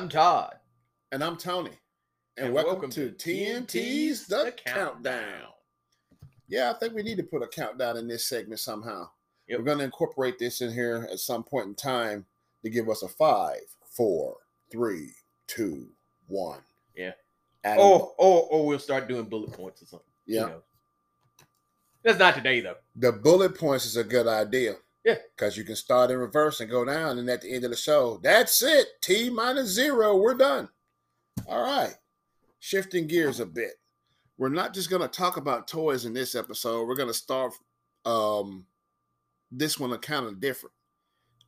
I'm Todd. And I'm Tony. And, And welcome, welcome to TNT's The, The Countdown. Countdown. Yeah, I think we need to put a countdown in this segment somehow. Yep. We're going to incorporate this in here at some point in time to give us a five, four, three, two, one. Yeah. Adam, Or, or or we'll start doing bullet points or something. you yeah. know. That's not today though. The bullet points is a good idea. Yeah. Because you can start in reverse and go down, and at the end of the show, that's it. T minus zero. We're done. All right. Shifting gears a bit. We're not just going to talk about toys in this episode. We're going to start um this one kind of different.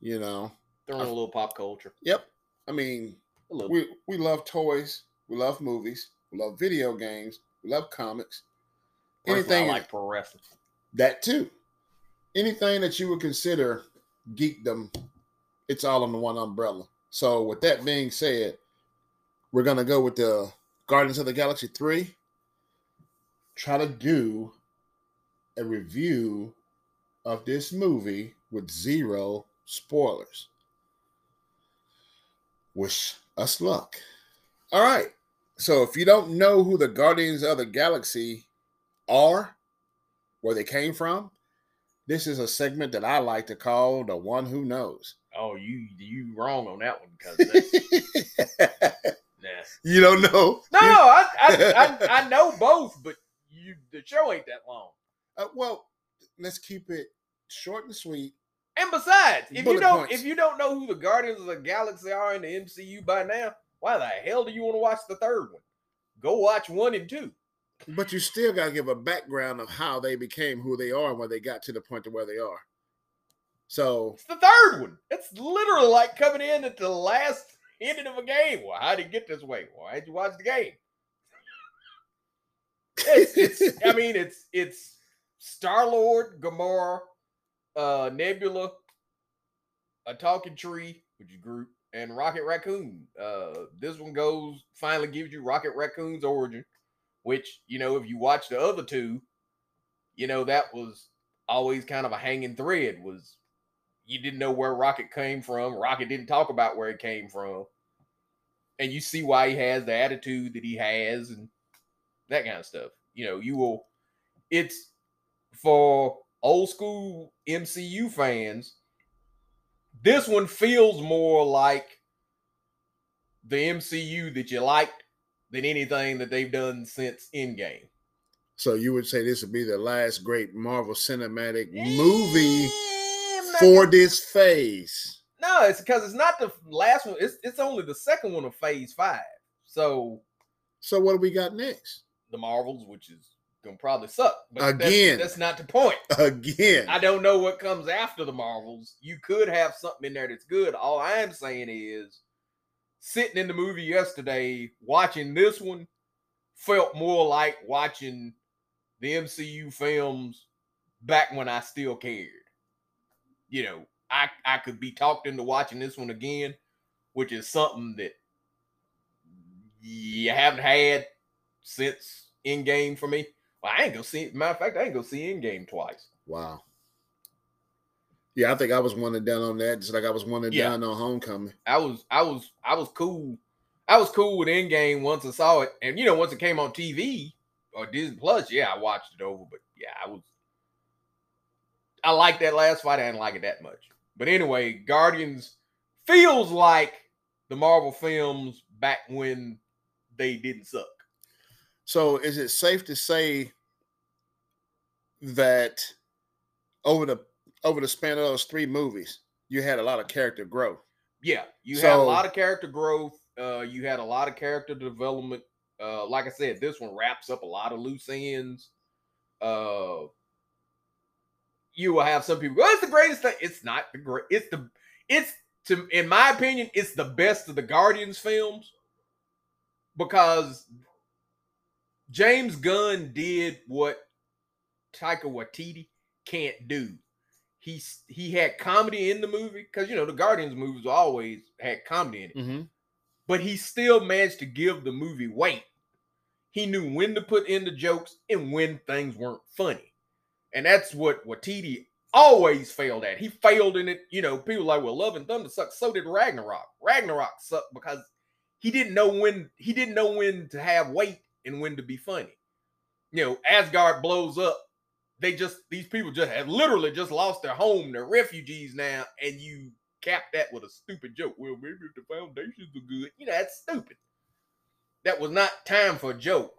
You know. Throwing a little pop culture. Yep. I mean, we we love toys. We love movies. We love video games. We love comics. Anything- like pro wrestling. That too. Anything that you would consider geekdom, it's all under one umbrella. So, with that being said, we're gonna go with the Guardians of the Galaxy three. Try to do a review of this movie with zero spoilers. Wish us luck. All right. So, if you don't know who the Guardians of the Galaxy are, where they came from, this is a segment that I like to call the one who knows. Oh, you you wrong on that one because nah. you don't know? No, I, I I I know both, but you the show ain't that long. Uh, well, let's keep it short and sweet. And besides, if you don't points. if you don't know who the Guardians of the Galaxy are in the MCU by now, why the hell do you want to watch the third one? Go watch one and two. But you still got to give a background of how they became who they are and where they got to the point of where they are. So, It's the third one. It's literally like coming in at the last ending of a game. Well, how did it get this way? Why did you watch the game? It's, it's I mean, it's it's Star Lord, Gamora, uh, Nebula, a talking tree, which is Groot, and Rocket Raccoon. Uh, this one goes finally gives you Rocket Raccoon's origin, which you know if you watch the other two, you know that was always kind of a hanging thread. Was you didn't know where Rocket came from. Rocket didn't talk about where it came from, and you see why he has the attitude that he has and that kind of stuff. You know, you will. It's for old school MCU fans. This one feels more like the MCU that you liked than anything that they've done since Endgame. so you would say this would be the last great Marvel Cinematic movie Eh, for this phase. No, it's because it's not the last one. It's it's only the second one of Phase Five. So So, what do we got next? the Marvels, which is gonna probably suck. But that's- Again. that's, not the point. Again. I don't know what comes after the Marvels. You could have something in there that's good. All I am saying is, sitting in the movie yesterday, watching this one, felt more like watching the MCU films back when I still cared. You know, I I could be talked into watching this one again, which is something that you haven't had since Endgame for me. Well, I ain't gonna see. Matter of fact, I ain't gonna see Endgame twice. Wow. Yeah, I think I was one and down on that, just like I was one and Yeah. down on Homecoming. I was I was I was cool. I was cool with Endgame once I saw it, and you know once it came on TV or Disney Plus, yeah, I watched it over. But yeah, I was I liked that last fight. I didn't like it that much. But anyway, Guardians feels like the Marvel films back when they didn't suck. So, is it safe to say that over the over the span of those three movies, you had a lot of character growth? Yeah, you had a lot of character growth. Uh, you had a lot of character development. Uh, like I said, this one wraps up a lot of loose ends. Uh, you will have some people go, "It's the greatest thing." It's not the great. It's the it's to in my opinion, it's the best of the Guardians films because James Gunn did what Taika Waititi can't do. He's he had comedy in the movie because you know the Guardians movies always had comedy in it, Mm-hmm. but he still managed to give the movie weight. He knew when to put in the jokes and when things weren't funny, and that's what Waititi always failed at. He failed in it. You know, people like, well, Love and Thunder sucks. So did Ragnarok. Ragnarok sucked because he didn't know when he didn't know when to have weight and when to be funny. You know, Asgard blows up. They just these people just have literally just lost their home. They're refugees now, and you cap that with a stupid joke. Well, maybe if the foundations are good, you know that's stupid. That was not time for a joke.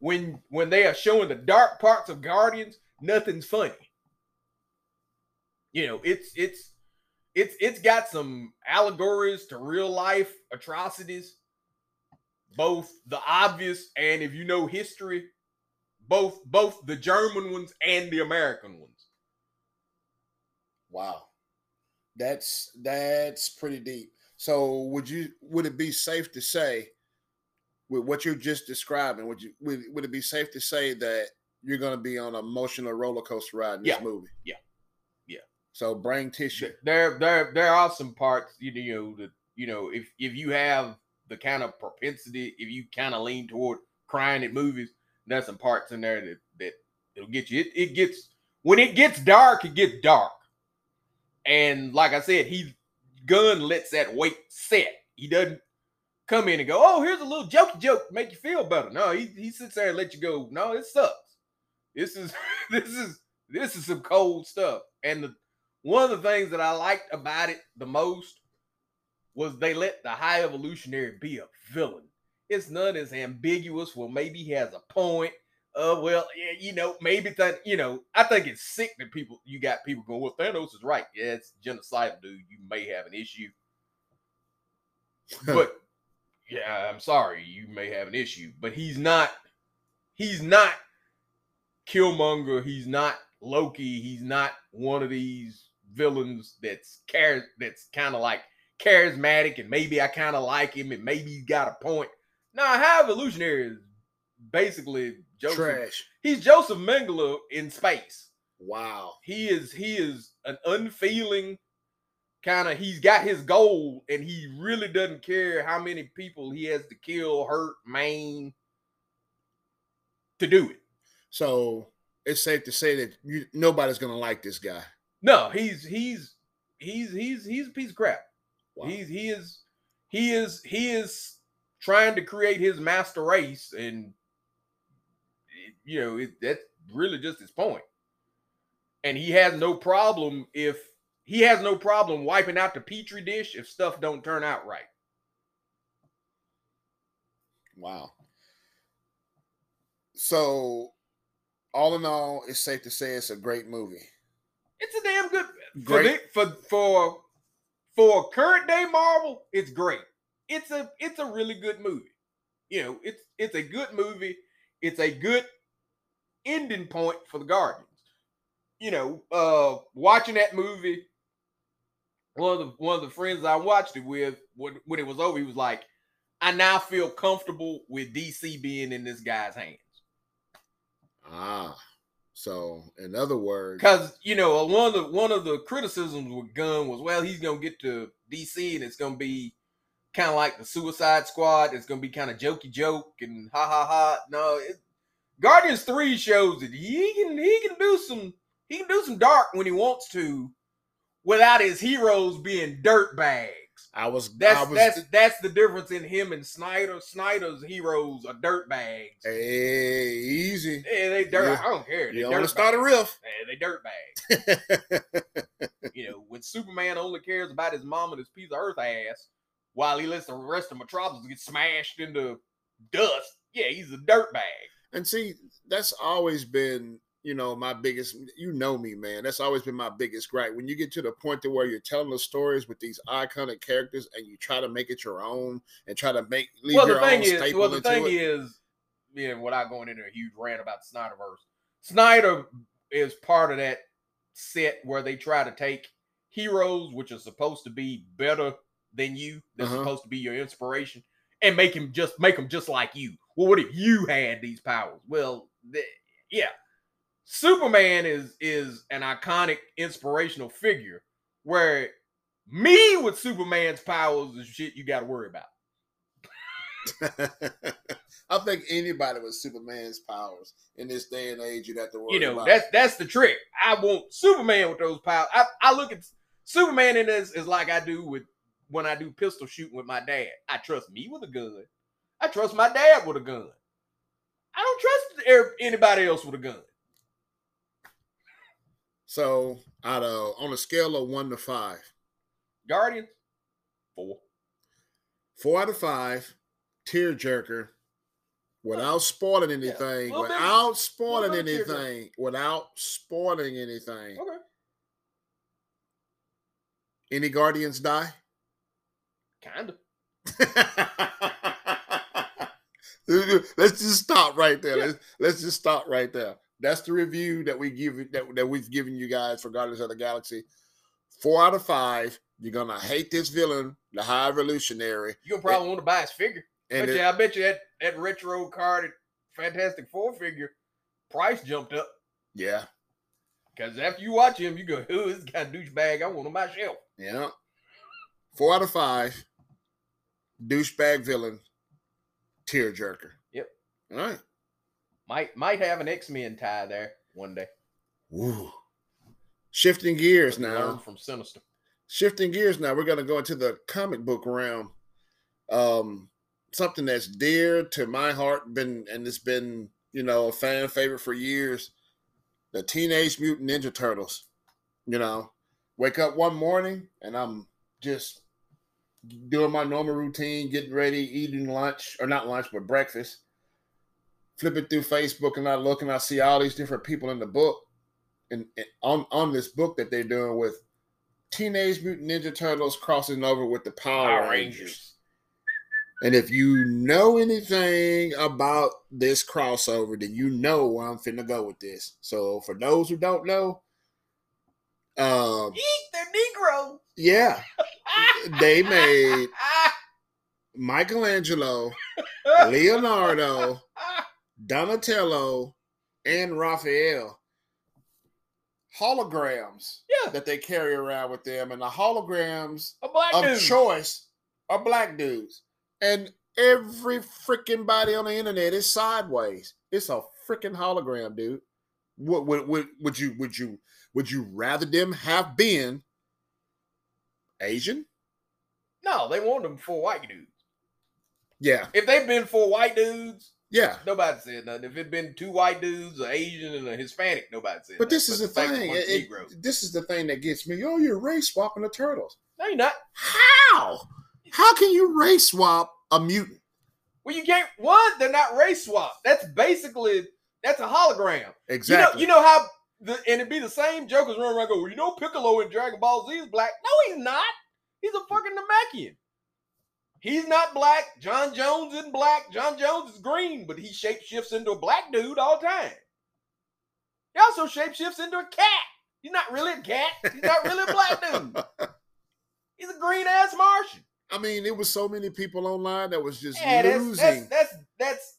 When when they are showing the dark parts of Guardians, nothing's funny. You know, it's it's it's it's got some allegories to real life atrocities, both the obvious and if you know history, both both the German ones and the American ones. Wow. That's that's pretty deep. So would you would it be safe to say with what you're just describing, would you would, would it be safe to say that you're going to be on an emotional roller coaster ride in this Yeah. movie? Yeah. Yeah. So brain tissue. There there there are some parts you know, you know that you know if if you have the kind of propensity, if you kind of lean toward crying at movies, there's some parts in there that that it'll get you. It, it gets when it gets dark, it gets dark. And like I said, he Gunn lets that weight set. He doesn't come in and go, "Oh, here's a little jokey joke make you feel better." No, he he sits there and let you go. No, it sucks. This is this is this is some cold stuff. And the one of the things that I liked about it the most was they let the high evolutionary be a villain. It's not as ambiguous. Well, maybe he has a point. Uh, well, yeah, you know, maybe that, you know, I think it's sick that people, you got people going, well, Thanos is right. Yeah, it's genocidal, dude. You may have an issue. but yeah, I'm sorry, you may have an issue. But he's not, he's not Killmonger. He's not Loki. He's not one of these villains that's char- that's kind of like charismatic and maybe I kind of like him and maybe he's got a point. Nah, High Evolutionary is basically Joseph. Trash. He's Joseph Mengele in space. Wow. He is he is an unfeeling kind of he's got his goal and he really doesn't care how many people he has to kill, hurt, maim to do it. So it's safe to say that you, nobody's going to like this guy. No, he's he's he's he's he's a piece of crap. Wow. He's he is he is he is trying to create his master race, and you know it, that's really just his point. And he has no problem if he has no problem wiping out the petri dish if stuff don't turn out right. Wow. So, all in all, it's safe to say it's a great movie. It's a damn good for Great. the, for for for current day Marvel. It's great. It's a it's a really good movie. You know, it's it's a good movie. It's a good ending point for the Guardians. You know, uh watching that movie, one of the one of the friends I watched it with, when, when it was over, he was like, I now feel comfortable with DC being in this guy's hands. Ah. So, in other words, Because you know, one of the one of the criticisms with Gunn was, well, he's gonna get to DC and it's gonna be kind of like the Suicide Squad. It's gonna be kind of jokey joke and ha ha ha. No, it, Guardians Three shows that he can he can do some he can do some dark when he wants to, without his heroes being dirt bags. I was That's I was that's that's the difference in him and Snyder. Snyder's heroes are dirt bags. hey, easy. Yeah, they dirt. Yeah. I don't care. They You want to start a riff. Yeah, they dirt bags. You know, when Superman only cares about his mom and his piece of earth ass, while he lets the rest of Metropolis get smashed into dust, yeah, he's a dirt bag. and see, that's always been, you know, my biggest. You know me, man. That's always been my biggest gripe. When you get to the point to where you're telling the stories with these iconic characters, and you try to make it your own, and try to make leave well, your the thing own is, well, the thing it. is, yeah, without going into a huge rant about the Snyderverse, Snyder is part of that set where they try to take heroes, which are supposed to be better than you, they're Uh-huh. supposed to be your inspiration, and make him just make them just like you. Well, what if you had these powers? Well, th- yeah, Superman is is an iconic inspirational figure where me with Superman's powers is shit you got to worry about. I think anybody with Superman's powers in this day and age, you'd have to worry you know about. that's that's the trick. I want Superman with those powers. I, I look at Superman in this is like I do with when I do pistol shooting with my dad. I trust me with a gun. I trust my dad with a gun. I don't trust anybody else with a gun. So out of on a scale of one to five, Guardians, four. four out of five, tearjerker, without spoiling anything, bit- without spoiling bit tearjerker. anything, without spoiling anything. Okay. Any guardians die? Kinda. let's just stop right there. Yeah. Let's let's just stop right there. That's the review that we give that, that we've given you guys for Guardians of the Galaxy. Four out of five. You're gonna hate this villain, the High Revolutionary. You gonna probably want to buy his figure. and but it- yeah, I bet you that, that retro card Fantastic Four figure price jumped up. yeah, Because after you watch him, you go, "Ooh, this guy douchebag. I want on my shelf." yeah. Four out of five. Douchebag villain, tearjerker. Yep. All right. Might might have an X Men tie there one day. Woo. Shifting gears now. From Sinister. shifting gears now we're going to go into the comic book realm um something that's dear to my heart been and it's been you know a fan favorite for years the teenage mutant ninja turtles you know wake up one morning and i'm just doing my normal routine getting ready eating lunch or not lunch but breakfast flipping through facebook and i look and i see all these different people in the book and, and on on this book that they're doing with Teenage Mutant Ninja Turtles crossing over with the Power, Power Rangers. Rangers. And if you know anything about this crossover, then you know where I'm finna go with this. So for those who don't know, um, Eek, they're Negro. yeah, they made Michelangelo, Leonardo, Donatello, and Raphael holograms yeah, that they carry around with them, and the holograms of dude. choice are black dudes. And every freaking body on the internet is sideways. It's a freaking hologram, dude. What would, would would you would you would you rather them have been Asian? No, they want them for white dudes. Yeah, If they've been for white dudes, yeah. nobody said nothing. If it'd been two white dudes, an Asian and a Hispanic, nobody said. But this nothing. is the fact thing. it- it- this is the thing that gets me. Oh, you're race swapping the turtles. No, you're not. How? How can you race swap a mutant? Well, you can't. One, they're not race swap. That's basically that's a hologram. Exactly. You know, you know how the and it'd be the same jokers running around. Go, well, you know, Piccolo in Dragon Ball Z is black. No, he's not. He's a fucking Namekian. He's not black. J'onn J'onzz isn't black. J'onn J'onzz is green, but he shapeshifts into a black dude all the time. He also shapeshifts into a cat. He's not really a cat. He's not really a black dude. He's a green ass Martian. I mean, it was so many people online that was just Yeah, that's, losing. that's that's that's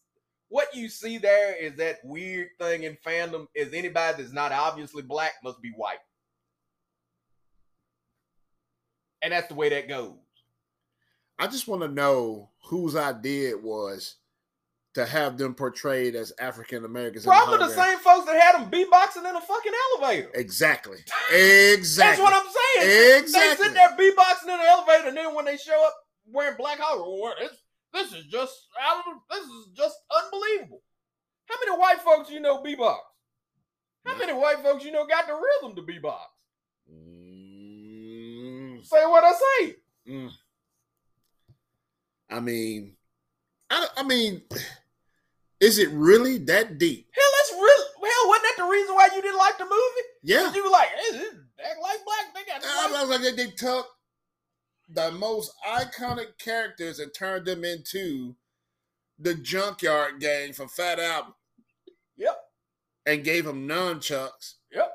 what you see there is that weird thing in fandom is anybody that's not obviously black must be white. And that's the way that goes. I just want to know whose idea it was to have them portrayed as African Americans. Probably the hologram. same folks that had them beatboxing in a fucking elevator. Exactly. Exactly. That's what I'm saying. Exactly. They sit there beatboxing in the elevator, and then when they show up wearing black hollow, oh, well, this, is just out of the- this is just unbelievable. How many white folks you know beatbox? How many white folks you know got the rhythm to beatbox? Mm, Say what I say. mm. I mean, I, I mean, is it really that deep? Hell, that's real. Hell, wasn't that the reason why you didn't like the movie? Yeah, You were like, hey, this act like black. They got I was like, they, they took the most iconic characters and turned them into the Junkyard Gang from Fat Albert Yep, and gave them nunchucks, yep.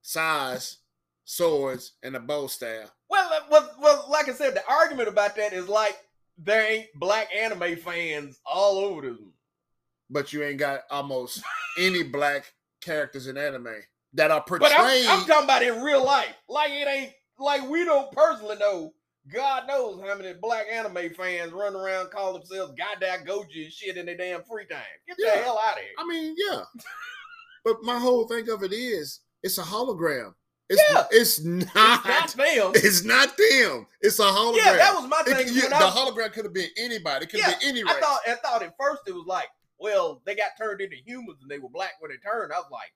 size, swords, and a bow staff. Well, uh, well, well, like I said, the argument about that is like there ain't black anime fans all over this. But you ain't got almost any black characters in anime that are But portrayed. I'm, I'm talking about in real life. Like it ain't like we don't personally know. God knows how many black anime fans run around call themselves goddamn Goji and shit in their damn free time. Get Yeah. the hell out of here. I mean, yeah. but my whole thing of it is, it's a hologram. It's, Yeah. it's It's not. not them. It's not them. It's a hologram. Yeah, that was my thing. you- when the I- hologram could have been anybody. It could Yeah, have been any race. I thought I thought at first it was like, well, they got turned into humans and they were black when they turned. I was like,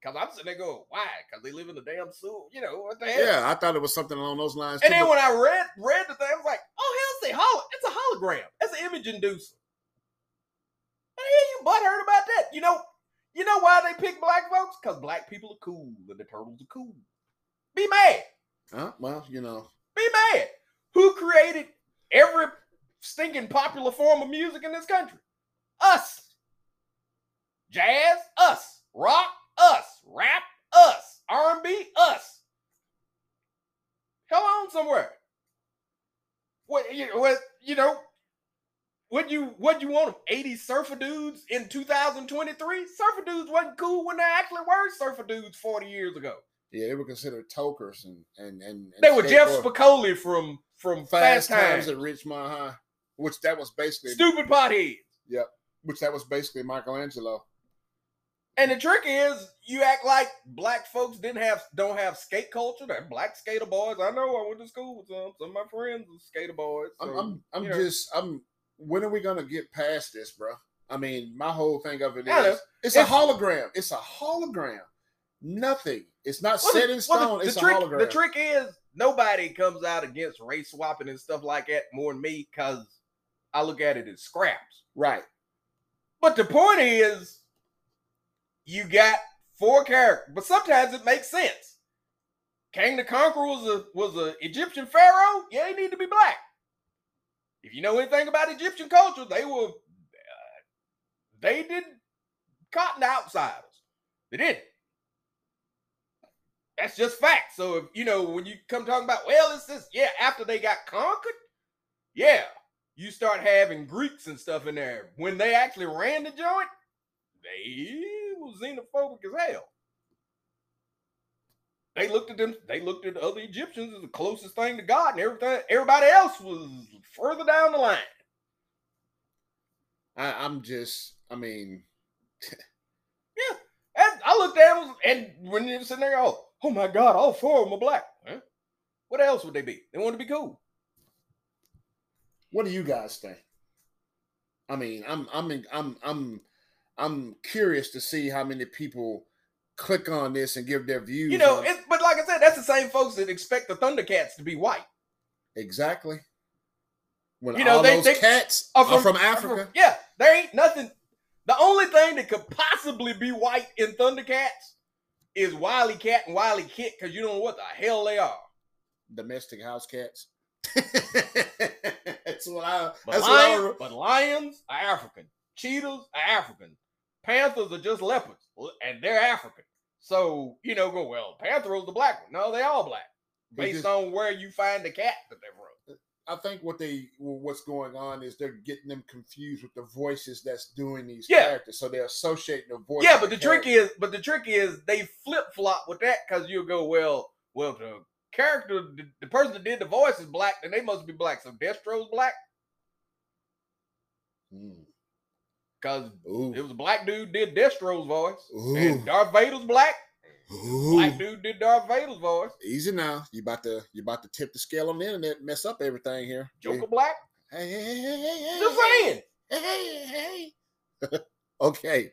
because I'm sitting there going, why? Because they live in the damn sewer. You know what the hell? yeah, I thought it was something along those lines. And too, then when I read read the thing, I was like, oh hell, it's a holo, it's a hologram. It's an image inducer. Hell you butthurt about that? You know, you know why they pick black folks? Because black people are cool and the turtles are cool. Be mad. Huh? well, you know, Be mad. Who created every stinking popular form of music in this country? Us. Jazz, us. Rock, us. Rap, us. R&B, us. Hell on somewhere. What you what you know? What you want? 80 surfer dudes in 2023? Surfer dudes wasn't cool when they actually were surfer dudes 40 years ago. yeah, they were considered tokers and and and, and They were Jeff Spicoli from from Fast Fast Times at Ridgemont High, which that was basically Stupid potheads. Yep, which that was basically Michelangelo. And the trick is, you act like black folks didn't have don't have skate culture. They're black skater boys. I know. I went to school with some. Some of my friends are skater boys. I'm I'm, I'm know. just I'm. When are we gonna get past this, bro? I mean, my whole thing of it is it's a hologram. It's a hologram. Nothing. It's not Well, set in well, stone. the, it's the a trick, hologram. The trick is nobody comes out against race swapping and stuff like that more than me because I look at it as scraps. right. But the point is, you got four characters, but sometimes it makes sense. Kang the Conqueror was a was a Egyptian pharaoh. Yeah, he need to be black. If you know anything about Egyptian culture, they were uh, they did cotton to outsiders. They did. That's just fact. So if you know when you come talking about, well, it's this, yeah, after they got conquered, yeah, you start having Greeks and stuff in there. When they actually ran the joint, they were xenophobic as hell. They looked at them, they looked at other Egyptians as the closest thing to God, and everything, everybody else was further down the line. I, I'm just. I mean, And I looked at them, and when you're sitting there, oh, oh my God, all four of them are black. Huh? What else would they be? They want to be cool. what do you guys think? I mean, I'm I'm in- I'm I'm I'm curious to see how many people click on this and give their views. You know, on- it, but like I said, that's the same folks that expect the Thundercats to be white. exactly. When You know, all they- those they cats Are are from, Africa. yeah, there ain't nothing. The only thing that could possibly be white in Thundercats is WilyKat and WilyKit, because you don't know what the hell they are. domestic house cats. that's what I. But, That's what I. but lions are African. Cheetahs are African. Panthers are just leopards, and they're African. So you know, go well. Panther was the black one. No, they all black, based just- on where you find the cat that they're from. I think what they what's going on is they're getting them confused with the voices that's doing these Yeah. characters. So they're associating the voice. Yeah, but the trick is, but the trick is they flip flop with that because you'll go well. Well, the character, the, the person that did the voice is black, then they must be black. So Destro's black Mm. Because it was a black dude did Destro's voice, Ooh. and Darth Vader's black. Ooh. Black dude did Darth Vader's voice. Easy now. You about to you about to tip the scale on the internet, mess up everything here. Joker black. Hey, hey, hey, hey, hey, hey, Just saying. hey, hey, hey. okay.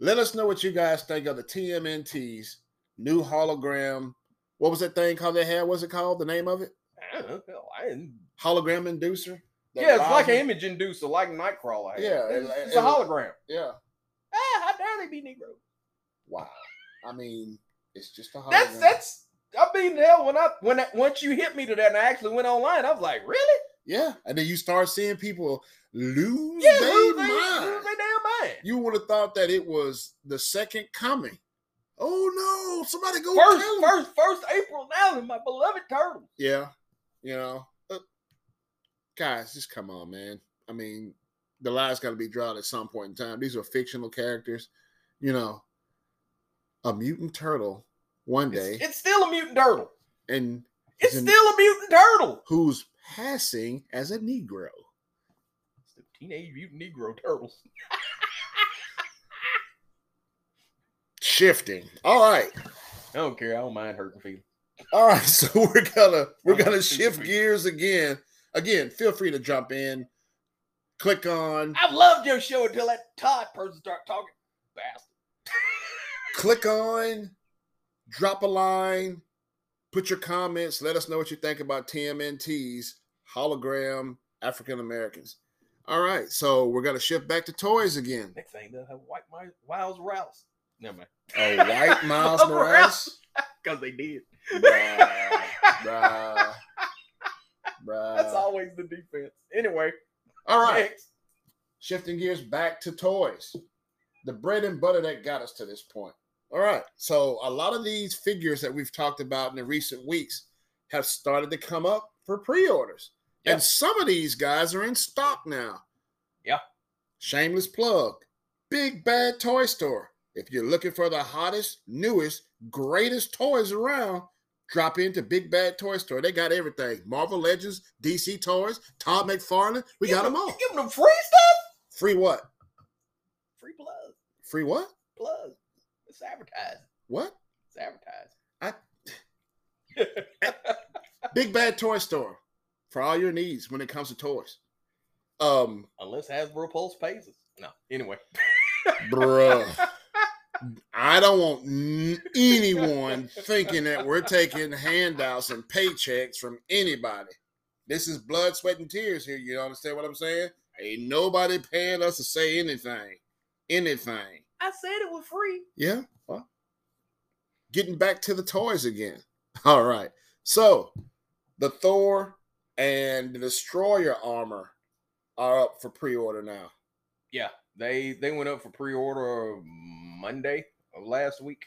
Let us know what you guys think of the TMNT's new hologram. What was that thing called they had? What's it called? The name of it? I don't know. I didn't- Hologram inducer? Yeah, it's like an image inducer, like Nightcrawler. had. Yeah, it's, it- it's it- a hologram. Yeah. Ah, how dare they be Negro? Wow. I mean, it's just a hologram. That's that's. I mean, hell, when I when I, once you hit me to that, and I actually went online, I was like, really? yeah. And then you start seeing people lose Yeah, their lose they, mind. lose they damn mind. You would have thought that it was the second coming. Oh no! Somebody go First, first, first April now, my beloved turtle. Yeah, you know, guys, just come on, man. I mean, the lies got to be drawn at some point in time. These are fictional characters. You know, a mutant turtle one day, It's, it's still a mutant turtle. and It's in- still a mutant turtle. who's passing as a Negro. It's the Teenage Mutant Negro Turtles. Shifting. All right. I don't care. I don't mind hurting feelings. All right, so we're gonna we're gonna shift gears again. Again, feel free to jump in. Click on I've loved your show until that Todd person started talking. Bastard. click on, drop a line, put your comments, let us know what you think about TMNT's hologram African Americans. All right, so we're gonna shift back to toys again. Next thing they'll have white Mi- Miles Morales. Never mind. A white Miles Morales. Because they did. Bruh, bruh, bruh. That's always the defense. Anyway, All right. next. shifting gears back to toys the bread and butter that got us to this point all right so a lot of these figures that we've talked about in the recent weeks have started to come up for pre-orders Yeah. and some of these guys are in stock now Yeah. shameless plug big bad toy store if you're looking for the hottest newest greatest toys around drop into big bad toy store they got everything marvel legends dc toys todd mcfarlane we Give got them all You giving them free stuff? free what Free plug. free what Plug. It's advertised. what It's advertised. I- Big Bad Toy Store for all your needs when it comes to toys. Um, Unless Hasbro Pulse pays us. No. Anyway. bruh, I don't want n- anyone thinking that we're taking handouts and paychecks from anybody. This is blood, sweat, and tears here. You understand what I'm saying? Ain't nobody paying us to say anything. Anything. I said it was free. Yeah. Well, getting back to the toys again. All right. So the Thor and the Destroyer armor are up for pre-order now. Yeah. They they went up for pre-order mm, Monday of last week.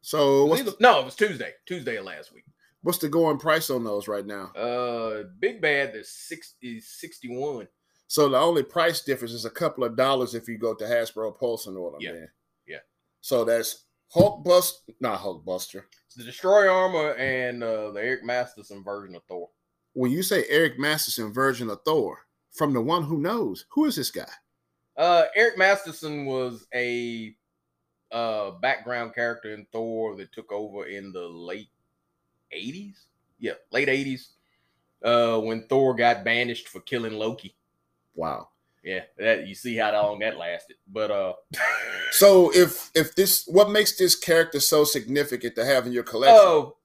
So what's the, no, it was Tuesday. Tuesday of last week. what's the going price on those right now? Uh Big Bad is six is 61. So the only price difference is a couple of dollars if you go to Hasbro Pulse and order Yeah. them. Yeah. So that's Hulk Bust, not Hulk Buster. It's the Destroyer armor and uh, the Eric Masterson version of Thor. When you say Eric Masterson version of Thor, from the one who knows, who is this guy? Uh, Eric Masterson was a uh, background character in Thor that took over in the late 80s. Yeah, late 80s. Uh, when Thor got banished for killing Loki. Wow. Yeah, that you see how long that lasted. But uh, So if if this what makes this character so significant to have in your collection? oh,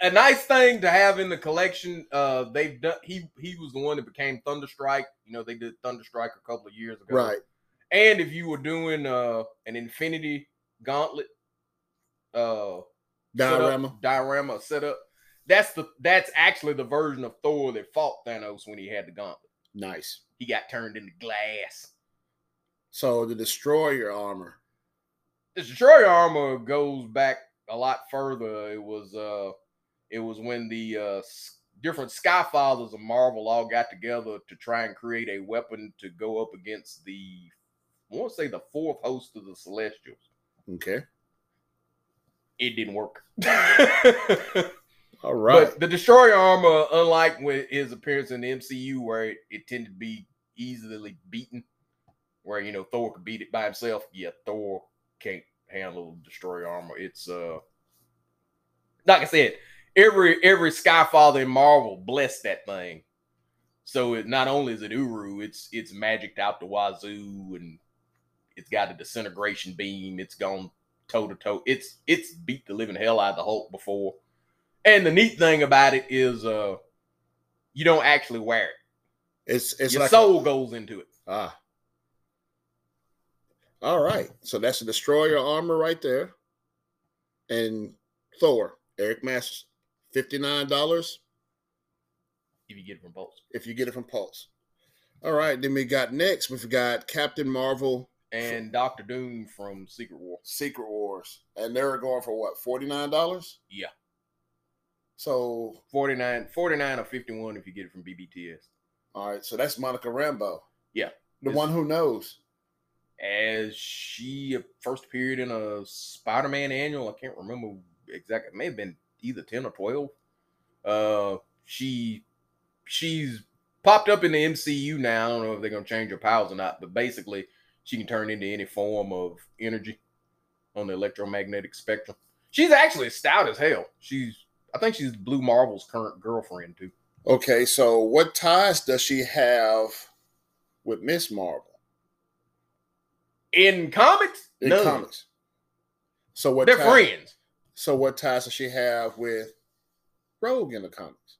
a nice thing to have in the collection. Uh, they've done. He he was the one that became Thunderstrike. You know, they did Thunderstrike a couple of years ago. right. And if you were doing uh an Infinity Gauntlet uh setup- Diorama. diorama setup, that's the that's actually the version of Thor that fought Thanos when he had the gauntlet. Nice. He got turned into glass. So the destroyer armor. The destroyer armor goes back a lot further. It was uh it was when the uh different Sky Fathers of Marvel all got together to try and create a weapon to go up against the I want to say the fourth host of the Celestials. Okay. It didn't work. All right. But the destroyer armor, unlike with his appearance in the MCU, where it, it tended to be easily beaten, where you know Thor could beat it by himself. Yeah, Thor can't handle destroyer armor. It's uh, like I said, every every Skyfather in Marvel blessed that thing. So it not only is it Uru, it's it's magicked out the wazoo, and it's got a disintegration beam. It's gone toe to toe. It's it's beat the living hell out of the Hulk before. And the neat thing about it is, uh, you don't actually wear it. it's it's Your like a- soul goes into it. ah. All right. So that's the destroyer armor right there. And Thor, Eric Masters, $59 If you get it from Pulse. if you get it from Pulse. All right. Then we got next, we've got Captain Marvel And Doctor Doom from Secret War. Secret Wars. And they're going for what, $49? Yeah. So 49, 49 or 51 if you get it from BBTS. All right, so that's Monica Rambeau. Yeah. The one who knows. As she first appeared in a Spider Man annual, I can't remember exactly. It may have been either 10 or 12. Uh, she she's popped up in the MCU now. I don't know if they're gonna change her powers or not, but basically she can turn into any form of energy on the electromagnetic spectrum. She's actually stout as hell. She's I think she's Blue Marvel's current girlfriend too. Okay, so what ties does she have with Miss Marvel In comics, in none. comics? So what? They're tie- friends. So what ties does she have with Rogue in the comics?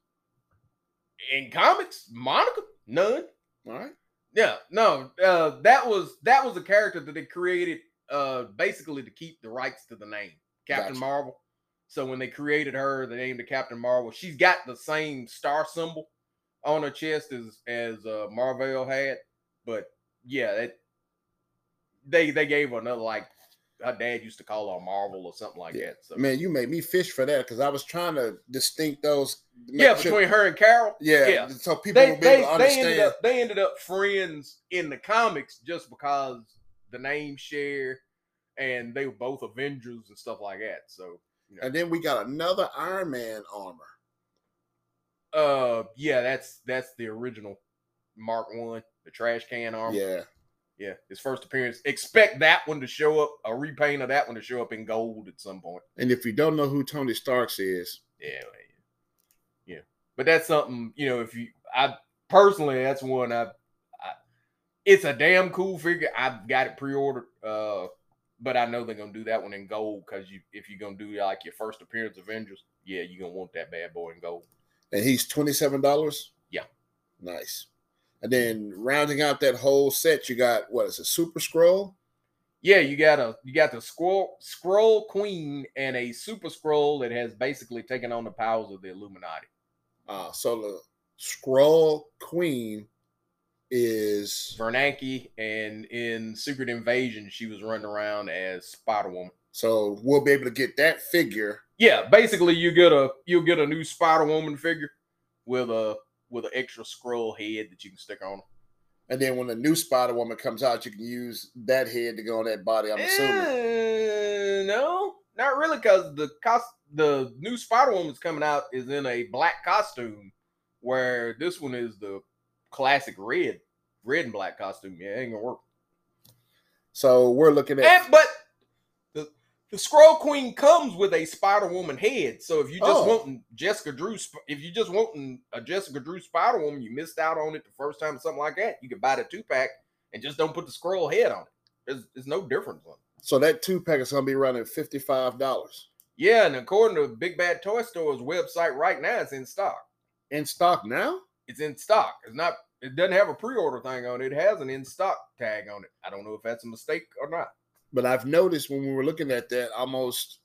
In comics, Monica, none. All right. Yeah, no. Uh, that was that was a character that they created uh basically to keep the rights to the name Captain Gotcha. Marvel. So when they created her, they named her Captain Marvel. She's got the same star symbol on her chest as as uh, Marvel had, but yeah, that they they gave her another like her dad used to call her Marvel or something like Yeah. that. So Man, you made me fish for that because I was trying to distinct those. yeah, sure- between her and Carol, yeah, yeah. so people they they, able to they ended up they ended up friends in the comics just because the name share and they were both Avengers and stuff like that. So you know, and then we got another Iron Man armor. uh yeah, that's that's the original Mark One, the trash can armor. Yeah, yeah, his first appearance. Expect that one to show up, a repaint of that one to show up in gold at some point. and if you don't know who Tony Starks is, Yeah, yeah. But that's something you know. If you, I personally, that's one I, I it's a damn cool figure. I've got it pre-ordered, uh, but I know they're gonna do that one in gold because you, if you're gonna do like your first appearance Avengers, yeah, you're gonna want that bad boy in gold. and he's twenty seven dollars. Yeah. nice. And then rounding out that whole set, you got what is a Super Skrull? Yeah, you got a you got the Skrull Skrull queen and a super Skrull that has basically taken on the powers of the Illuminati. Uh, so the Skrull Queen is Veranke, and in Secret Invasion, she was running around as Spider Woman. so we'll be able to get that figure. Yeah, basically you get a you'll get a new Spider Woman figure with a with an extra Skrull head that you can stick on. And then when the new Spider Woman comes out, you can use that head to go on that body. I'm assuming. Eh, no, not really, because the cost the new Spider Woman's coming out is in a black costume, where this one is the classic red, red and black costume. Yeah, it ain't gonna work. So we're looking at And, but the Skrull Queen comes with a Spider Woman head. So if you just Oh. wanting Jessica Drew, if you just wanting a Jessica Drew Spider Woman, you missed out on it the first time, something like that. You could buy the two pack and just don't put the Skrull head on it. There's, there's no difference. On it. so that two pack is gonna be running fifty five dollars Yeah, and according to Big Bad Toy Store's website right now, it's in stock. in stock now. It's in stock. It's not. It doesn't have a pre-order thing on it. It has an in stock tag on it. I don't know if that's a mistake or not. But I've noticed when we were looking at that, almost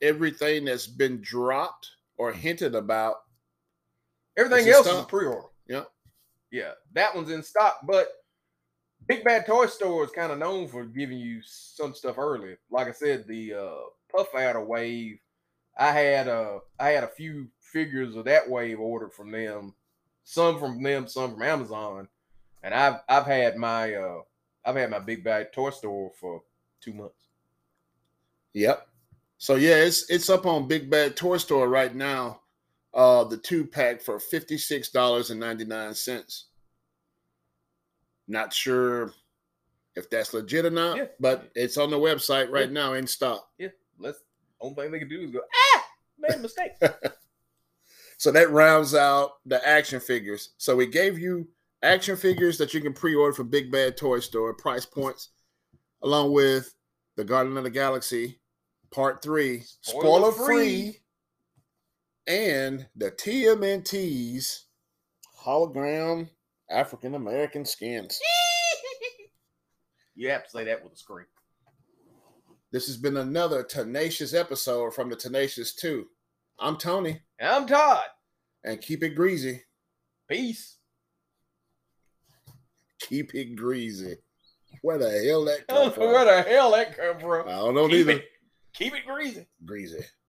everything that's been dropped or hinted about. Everything else is a pre-order. Yep. Yeah, that one's in stock, but Big Bad Toy Store is kind of known for giving you some stuff early. Like I said, the uh, Puff Adder wave, I had uh I had a few figures of that wave ordered from them, some from them, some from Amazon, and I've I've had my uh I've had my Big Bad Toy Store for two months. Yep. So yeah, it's it's up on Big Bad Toy Store right now. Uh, the two pack for fifty six dollars and ninety nine cents. Not sure if that's legit or not, Yeah. but it's on the website right Yeah. now in stock. Yeah, let's only thing they can do is go ah made a mistake. So that rounds out the action figures. So we gave you action figures that you can pre-order from Big Bad Toy Store, price points, along with the Guardian of the Galaxy Part Three, spoiler Spoiler free, free. and the TMNT's hologram African American skins. you have to say that with a scream. This has been another tenacious episode from the Tenacious Two. I'm Tony, And I'm Todd. and keep it greasy. Peace. Keep it greasy. Where the hell that come from? where the hell that come from. I don't know keep either. it, keep it greasy. Greasy.